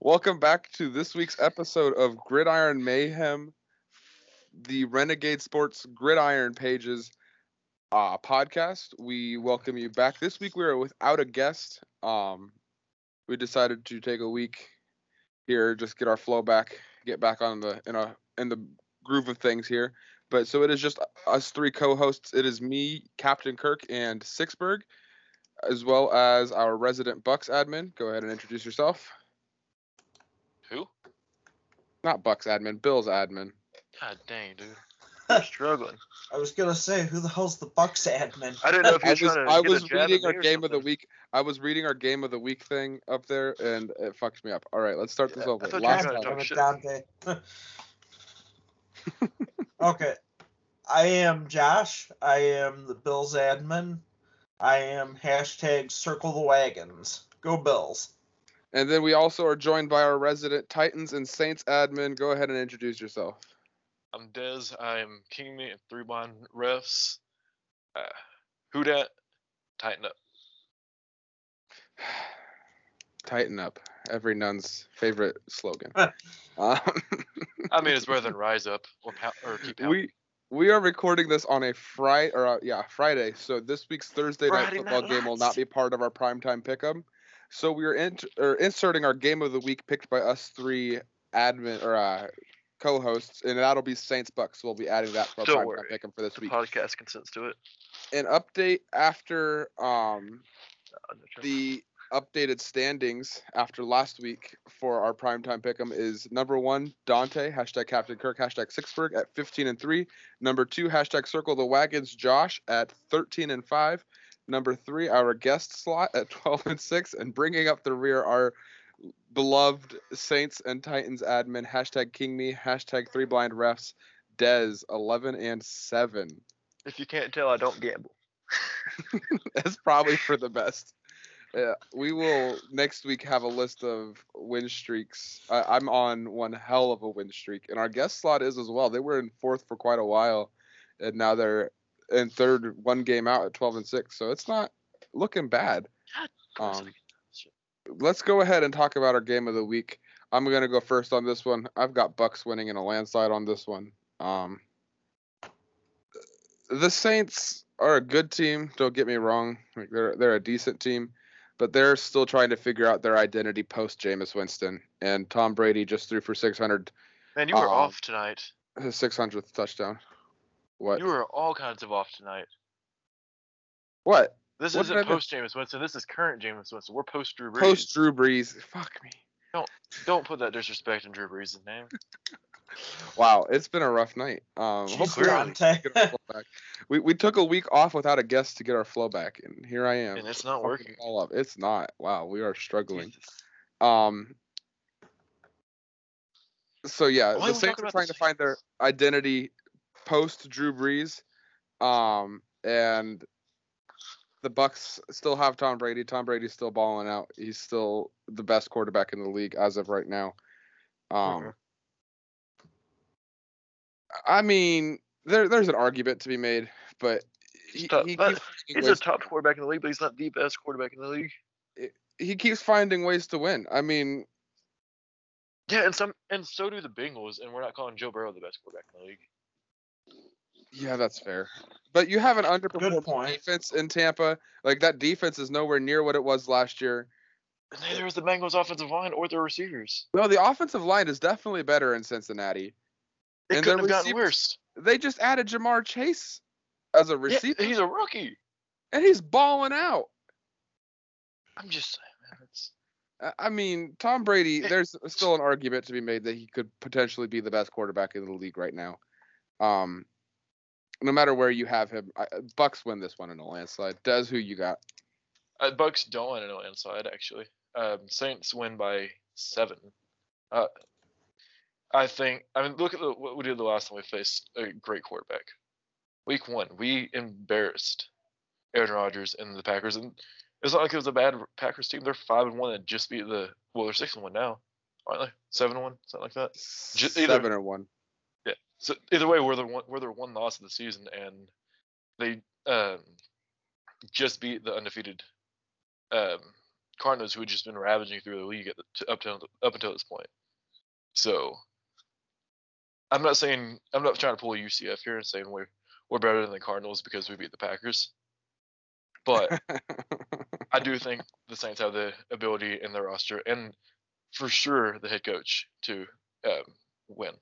Welcome back to this week's episode of Gridiron Mayhem, the Renegade Sports Gridiron Pages uh, podcast. We welcome you back. This week we are without a guest. Um, we decided to take a week here, just get our flow back, get back on the in a in the groove of things here. But so it is just us three co-hosts. It is me, Captain Kirk, and Sixburg, as well as our resident Bucks admin. Go ahead and introduce yourself. Who? Not Bucks admin, Bill's admin. God dang, dude. I'm struggling. I was gonna say, who the hell's the Bucks admin? I didn't know if you I was, trying to I get was a jab reading at our me or game of the something. week. I was reading our game of the week thing up there, and it fucked me up. All right, let's start this Yeah, I over. thought you were Last trying to time. talk Damn it, shit. Dante. okay. I am Josh. I am the Bills admin. I am hashtag circle the wagons. Go Bills. And then we also are joined by our resident Titans and Saints admin. Go ahead and introduce yourself. I'm Dez. I am King Me and three blind refs. Uh, who dat? Tighten up. Tighten up. Every nun's favorite slogan. Um, I mean, it's better than rise up or pound, or keep pounding. we we are recording this on a Friday or uh, yeah Friday. So this week's Thursday night football Night game will not be part of our primetime pick'em. So we are in, or inserting our game of the week picked by us three admin or uh, co-hosts, and that'll be Saints Bucks. We'll be adding that for our Don't primetime worry. pick'em for this the week. podcast consents to it. An update after um Uh, no the updated standings after last week for our primetime pick'em is number one Dante hashtag Captain Kirk hashtag Sixburg at 15 and three. Number two hashtag Circle the Wagons Josh at 13 and five. Number three our guest slot at 12 and six, and bringing up the rear our beloved Saints and Titans admin hashtag King Me hashtag Three Blind Refs Dez 11 and seven. if you can't tell, I don't gamble. That's probably for the best. Yeah, we will next week have a list of win streaks. I, I'm on one hell of a win streak, and our guest slot is as well. They were in fourth for quite a while, and now they're in third, one game out at 12 and six. So it's not looking bad. God, of course I Um. Let's go ahead and talk about our game of the week. I'm gonna go first on this one. I've got Bucks winning in a landslide on this one. Um, the Saints are a good team. Don't get me wrong; like they're they're a decent team, but they're still trying to figure out their identity post Jameis Winston. And Tom Brady just threw for 600, Man, you were um, off tonight. his 600th touchdown. What? You were all kinds of off tonight. what? This What isn't post Jameis Winston. This is current Jameis Winston. We're post Drew Brees. Post Drew Brees. Fuck me. Don't don't put that disrespect in Drew Brees' name. Wow, it's been a rough night. Um, we Dante. get our flow back. We we took a week off without a guest to get our flow back, and here I am. And it's not working. All up. It's not. Wow, we are struggling. Um. So yeah, Why the Saints are trying to find their identity post Drew Brees, um, and the Bucks still have Tom Brady. Tom Brady's still balling out. He's still the best quarterback in the league as of right now. Um, Mhm. I mean, there there's an argument to be made, but he, he, finding He's a top quarterback in the league, but he's not the best quarterback in the league. he keeps finding ways to win. I mean, Yeah, and some and so do the Bengals, and we're not calling Joe Burrow the best quarterback in the league. Yeah, that's fair. But you have an underperforming defense in Tampa. Like that defense is nowhere near what it was last year. Neither is the Bengals offensive line or their receivers. No, the offensive line is definitely better in Cincinnati. It And couldn't have gotten worse. They just added Ja'Marr Chase as a Yeah, receiver, he's a rookie. and he's balling out. I'm just saying, man. It's, I- I mean, Tom Brady, there's still an argument to be made that he could potentially be the best quarterback in the league right now. Um, no matter where you have him, I, Bucks win this one in a landslide. Does who you got? uh, Bucks don't win an inside actually. Um, Saints win by seven. Uh, I think. I mean, look at the, what we did the last time we faced a great quarterback. Week one, we embarrassed Aaron Rodgers and the Packers, and it's not like it was a bad Packers team. They're five and one and just beat the. Well, they're six and one now, aren't they? Seven and one, something like that. Ju- either- Seven and one. So either way, we're the one we're their one loss of the season, and they um, just beat the undefeated um, Cardinals, who had just been ravaging through the league the, to, up to up until this point. So, I'm not saying I'm not trying to pull a UCF here and saying we're we're better than the Cardinals because we beat the Packers, but I do think the Saints have the ability in their roster and for sure the head coach to um, win.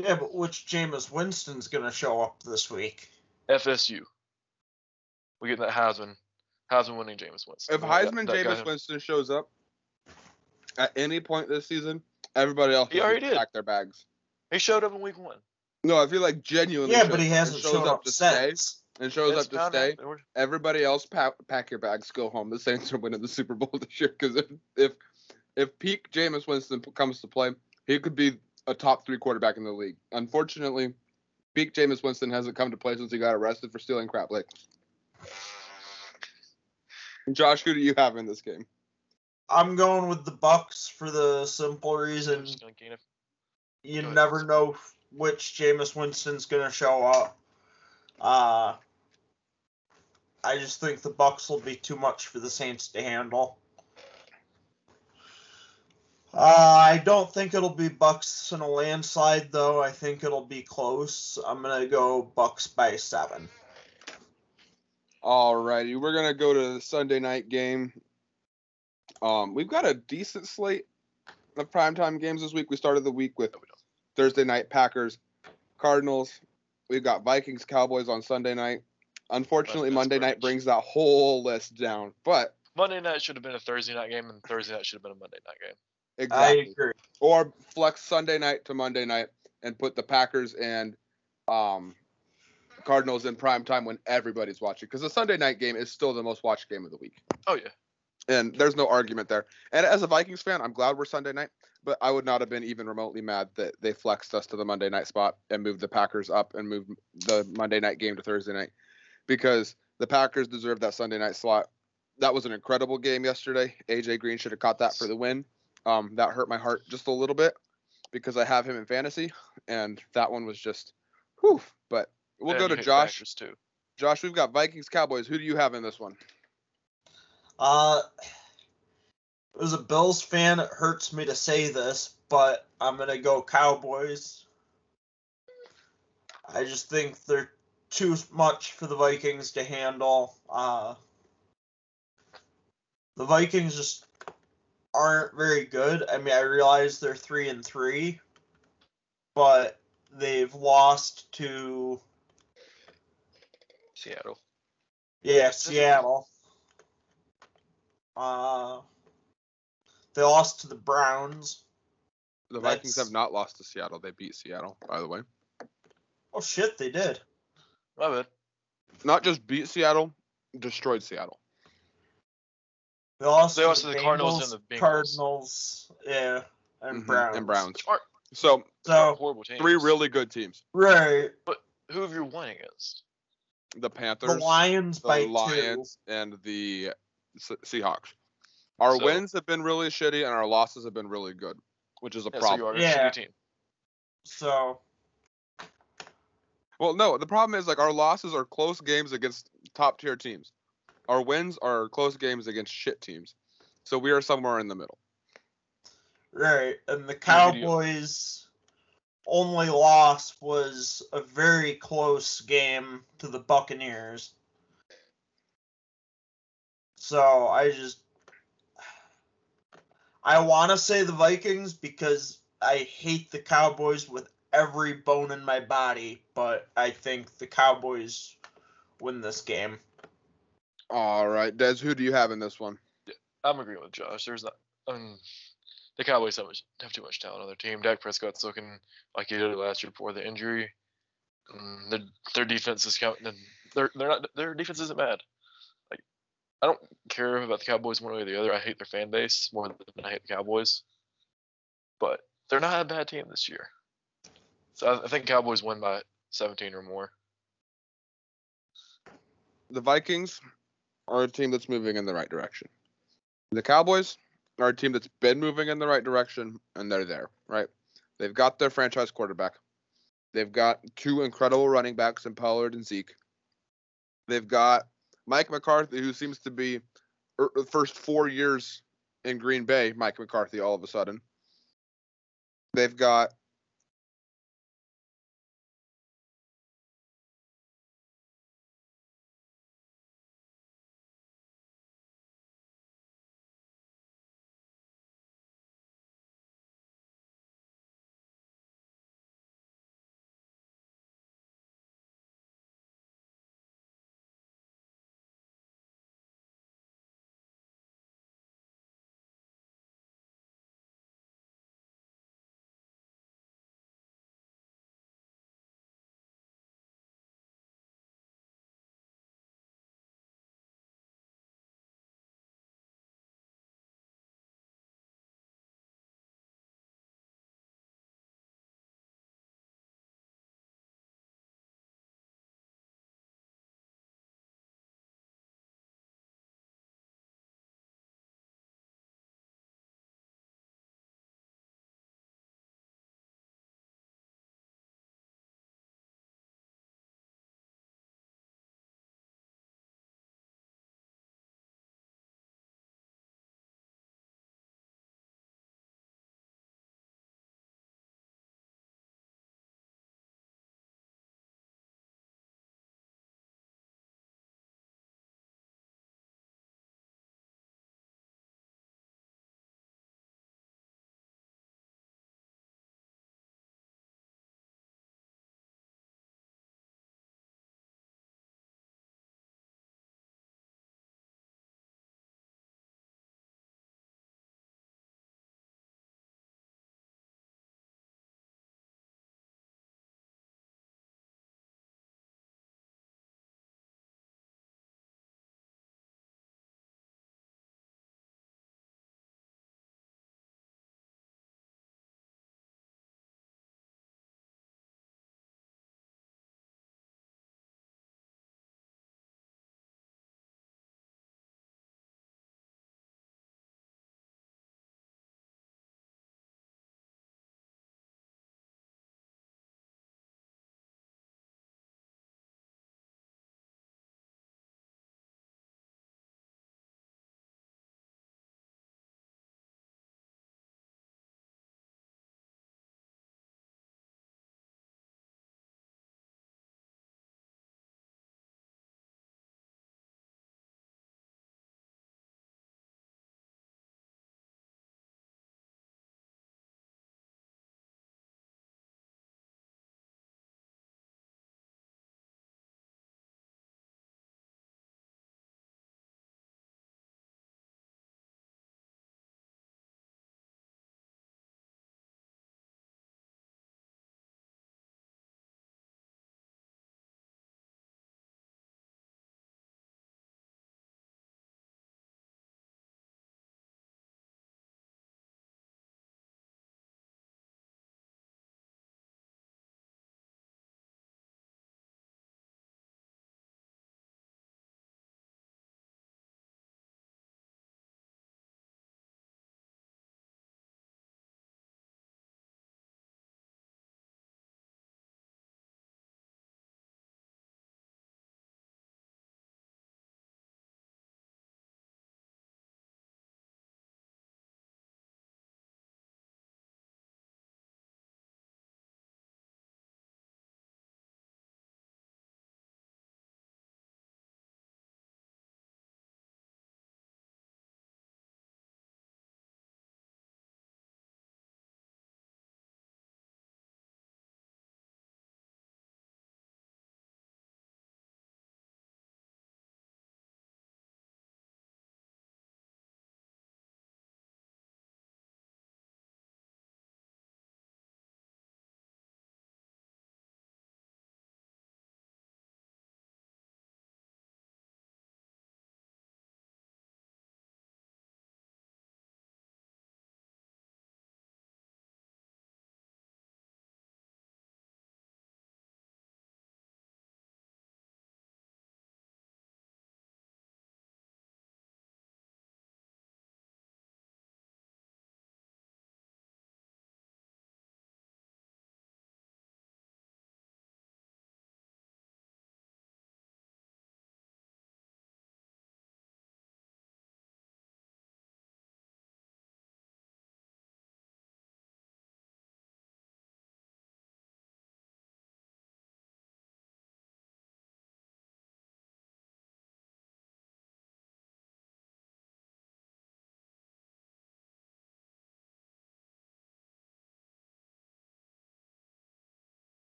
Yeah, but which Jameis Winston's gonna show up this week? FSU. We get that Heisman, Heisman winning Jameis Winston. if Heisman that Jameis guy- Winston shows up at any point this season, everybody else He will already did. pack their bags. he showed up in week one. No, I feel like genuinely. Yeah, but he hasn't shows shown up to stay since. and shows Vince up to stay. out Everybody else pack, pack your bags, go home. The Saints are winning the Super Bowl this year because if if if peak Jameis Winston comes to play, he could be a top three quarterback in the league. Unfortunately, peak Jameis Winston hasn't come to play since he got arrested for stealing crap like. Josh, who do you have in this game? I'm going with the Bucks for the simple reason just gonna gain it. you never know which Jameis Winston's gonna show up. Uh, I just think the Bucks will be too much for the Saints to handle. Uh, I don't think it'll be Bucks in a landslide though. I think it'll be close. I'm gonna go Bucks by seven. All righty, we're gonna go to the Sunday night game. Um, we've got a decent slate of primetime games this week. We started the week with No, we don't. Thursday night Packers, Cardinals. We've got Vikings, Cowboys on Sunday night. Unfortunately, That's Monday night brings that whole list down. But Monday night should have been a Thursday night game, and Thursday night should have been a Monday night game. Exactly, I agree. or flex Sunday night to Monday night and put the Packers and um, Cardinals in prime time when everybody's watching because the Sunday night game is still the most watched game of the week. Oh yeah, and there's no argument there. And as a Vikings fan, I'm glad we're Sunday night, but I would not have been even remotely mad that they flexed us to the Monday night spot and moved the Packers up and moved the Monday night game to Thursday night because the Packers deserve that Sunday night slot. That was an incredible game yesterday. AJ Green should have caught that for the win. Um, that hurt my heart just a little bit because I have him in fantasy, and that one was just, whew. But we'll And go to hate Josh. Too. Josh, we've got Vikings Cowboys. Who do you have in this one? Uh, as a Bills fan, it hurts me to say this, but I'm gonna go Cowboys. I just think they're too much for the Vikings to handle. Uh, the Vikings just aren't very good. I mean, I realize they're three and three, but they've lost to Seattle. Yeah, Seattle. Uh, they lost to the Browns. The Vikings That's- have not lost to Seattle. They beat Seattle, by the way. Oh shit, they did. Love it. Not just beat Seattle, destroyed Seattle. They lost, They to lost the to the Cardinals Bengals, and the Bengals. Cardinals, yeah, and Mhm, Browns. And Browns. Aren't, So So horrible teams. three really good teams. right, But Who have you won against? The Panthers, the Lions the by Lions, and the Seahawks. Our So- wins have been really shitty, and our losses have been really good, which is a Yeah, so you problem. are a Yeah. shitty team. So Well, no, the problem is like our losses are close games against top tier teams. Our wins are close games against shit teams. So we are somewhere in the middle. right, and the. Cowboys' only loss was a very close game to the Buccaneers. So I just I want to say the Vikings because I hate the Cowboys with every bone in my body, but I think the Cowboys win this game. All right, Dez, who do you have in this one? I'm agreeing with Josh. There's not. Um, the Cowboys have, much, have too much talent on their team. Dak Prescott's looking like he did last year before the injury. Um, their their defense is counting. Their they're not their defense isn't bad. Like I don't care about the Cowboys one way or the other. I hate their fan base more than I hate the Cowboys. But they're not a bad team this year. So I, I think Cowboys win by 17 or more. The Vikings are a team that's moving in the right direction. The Cowboys are a team that's been moving in the right direction, and they're there, right? They've got their franchise quarterback. They've got two incredible running backs in Pollard and Zeke. They've got Mike McCarthy, who seems to be er, the first four years in Green Bay, Mike McCarthy all of a sudden. They've got